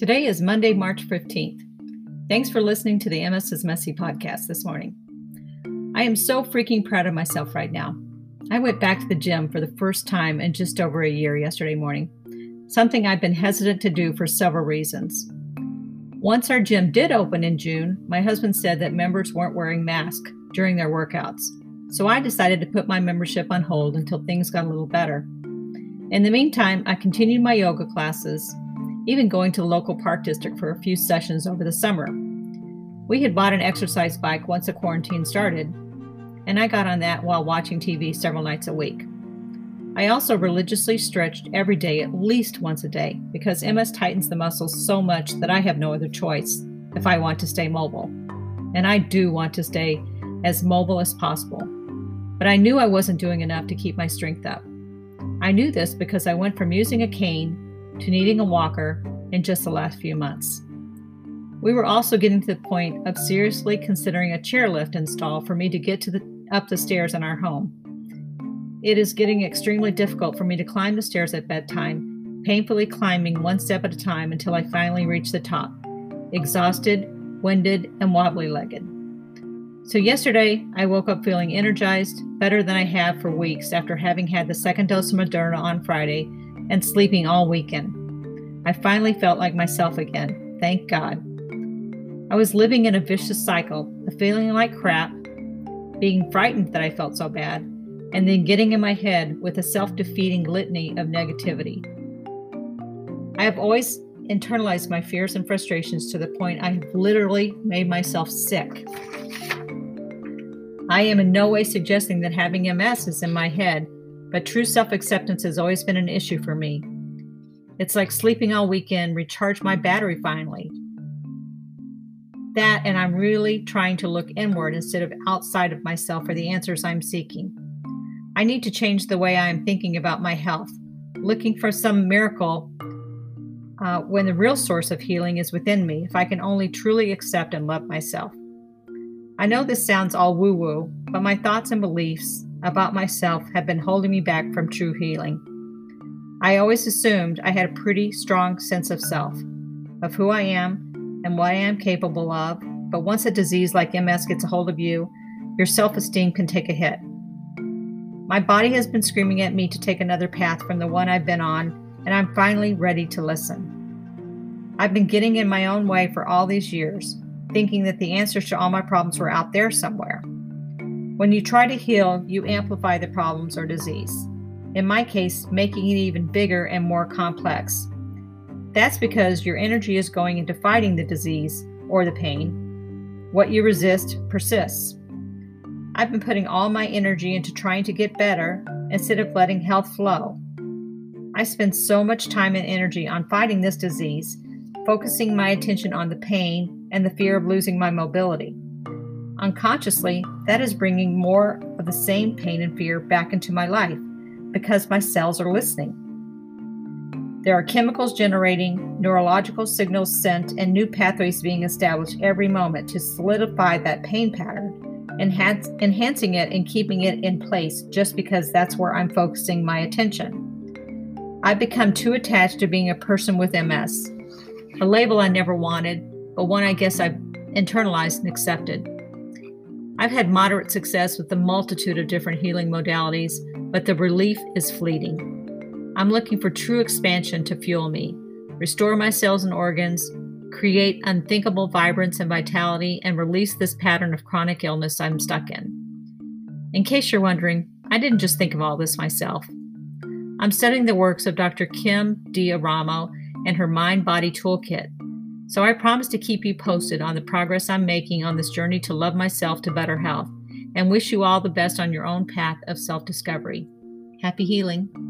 Today is Monday, March 15th. Thanks for listening to the MS is Messy podcast this morning. I am so freaking proud of myself right now. I went back to the gym for the first time in just over a year yesterday morning, something I've been hesitant to do for several reasons. Once our gym did open in June, my husband said that members weren't wearing masks during their workouts, so I decided to put my membership on hold until things got a little better. In the meantime, I continued my yoga classes, even going to the local park district for a few sessions over the summer. We had bought an exercise bike once the quarantine started, and I got on that while watching TV several nights a week. I also religiously stretched every day at least once a day because MS tightens the muscles so much that I have no other choice if I want to stay mobile. And I do want to stay as mobile as possible. But I knew I wasn't doing enough to keep my strength up. I knew this because I went from using a cane to needing a walker in just the last few months. We were also getting to the point of seriously considering a chairlift install for me to get to the, up the stairs in our home. It is getting extremely difficult for me to climb the stairs at bedtime, painfully climbing one step at a time until I finally reach the top, exhausted, winded, and wobbly legged. So, yesterday, I woke up feeling energized, better than I have for weeks after having had the second dose of Moderna on Friday and sleeping all weekend. I finally felt like myself again. Thank God. I was living in a vicious cycle of feeling like crap, being frightened that I felt so bad, and then getting in my head with a self defeating litany of negativity. I have always internalized my fears and frustrations to the point I have literally made myself sick. I am in no way suggesting that having MS is in my head but true self acceptance has always been an issue for me. It's like sleeping all weekend, recharge my battery finally. That, and I'm really trying to look inward instead of outside of myself for the answers I'm seeking. I need to change the way I am thinking about my health, looking for some miracle uh, when the real source of healing is within me, if I can only truly accept and love myself. I know this sounds all woo woo, but my thoughts and beliefs about myself have been holding me back from true healing. I always assumed I had a pretty strong sense of self, of who I am and what I am capable of, but once a disease like MS gets a hold of you, your self esteem can take a hit. My body has been screaming at me to take another path from the one I've been on, and I'm finally ready to listen. I've been getting in my own way for all these years, thinking that the answers to all my problems were out there somewhere. When you try to heal, you amplify the problems or disease. In my case, making it even bigger and more complex. That's because your energy is going into fighting the disease or the pain. What you resist persists. I've been putting all my energy into trying to get better instead of letting health flow. I spend so much time and energy on fighting this disease, focusing my attention on the pain and the fear of losing my mobility. Unconsciously, that is bringing more of the same pain and fear back into my life because my cells are listening. There are chemicals generating, neurological signals sent, and new pathways being established every moment to solidify that pain pattern, enhance, enhancing it and keeping it in place just because that's where I'm focusing my attention. I've become too attached to being a person with MS, a label I never wanted, but one I guess I've internalized and accepted. I've had moderate success with a multitude of different healing modalities, but the relief is fleeting. I'm looking for true expansion to fuel me, restore my cells and organs, create unthinkable vibrance and vitality, and release this pattern of chronic illness I'm stuck in. In case you're wondering, I didn't just think of all this myself. I'm studying the works of Dr. Kim D'Eramo and her Mind Body Toolkit, so I promise to keep you posted on the progress I'm making on this journey to love myself to better health and wish you all the best on your own path of self discovery. Happy healing.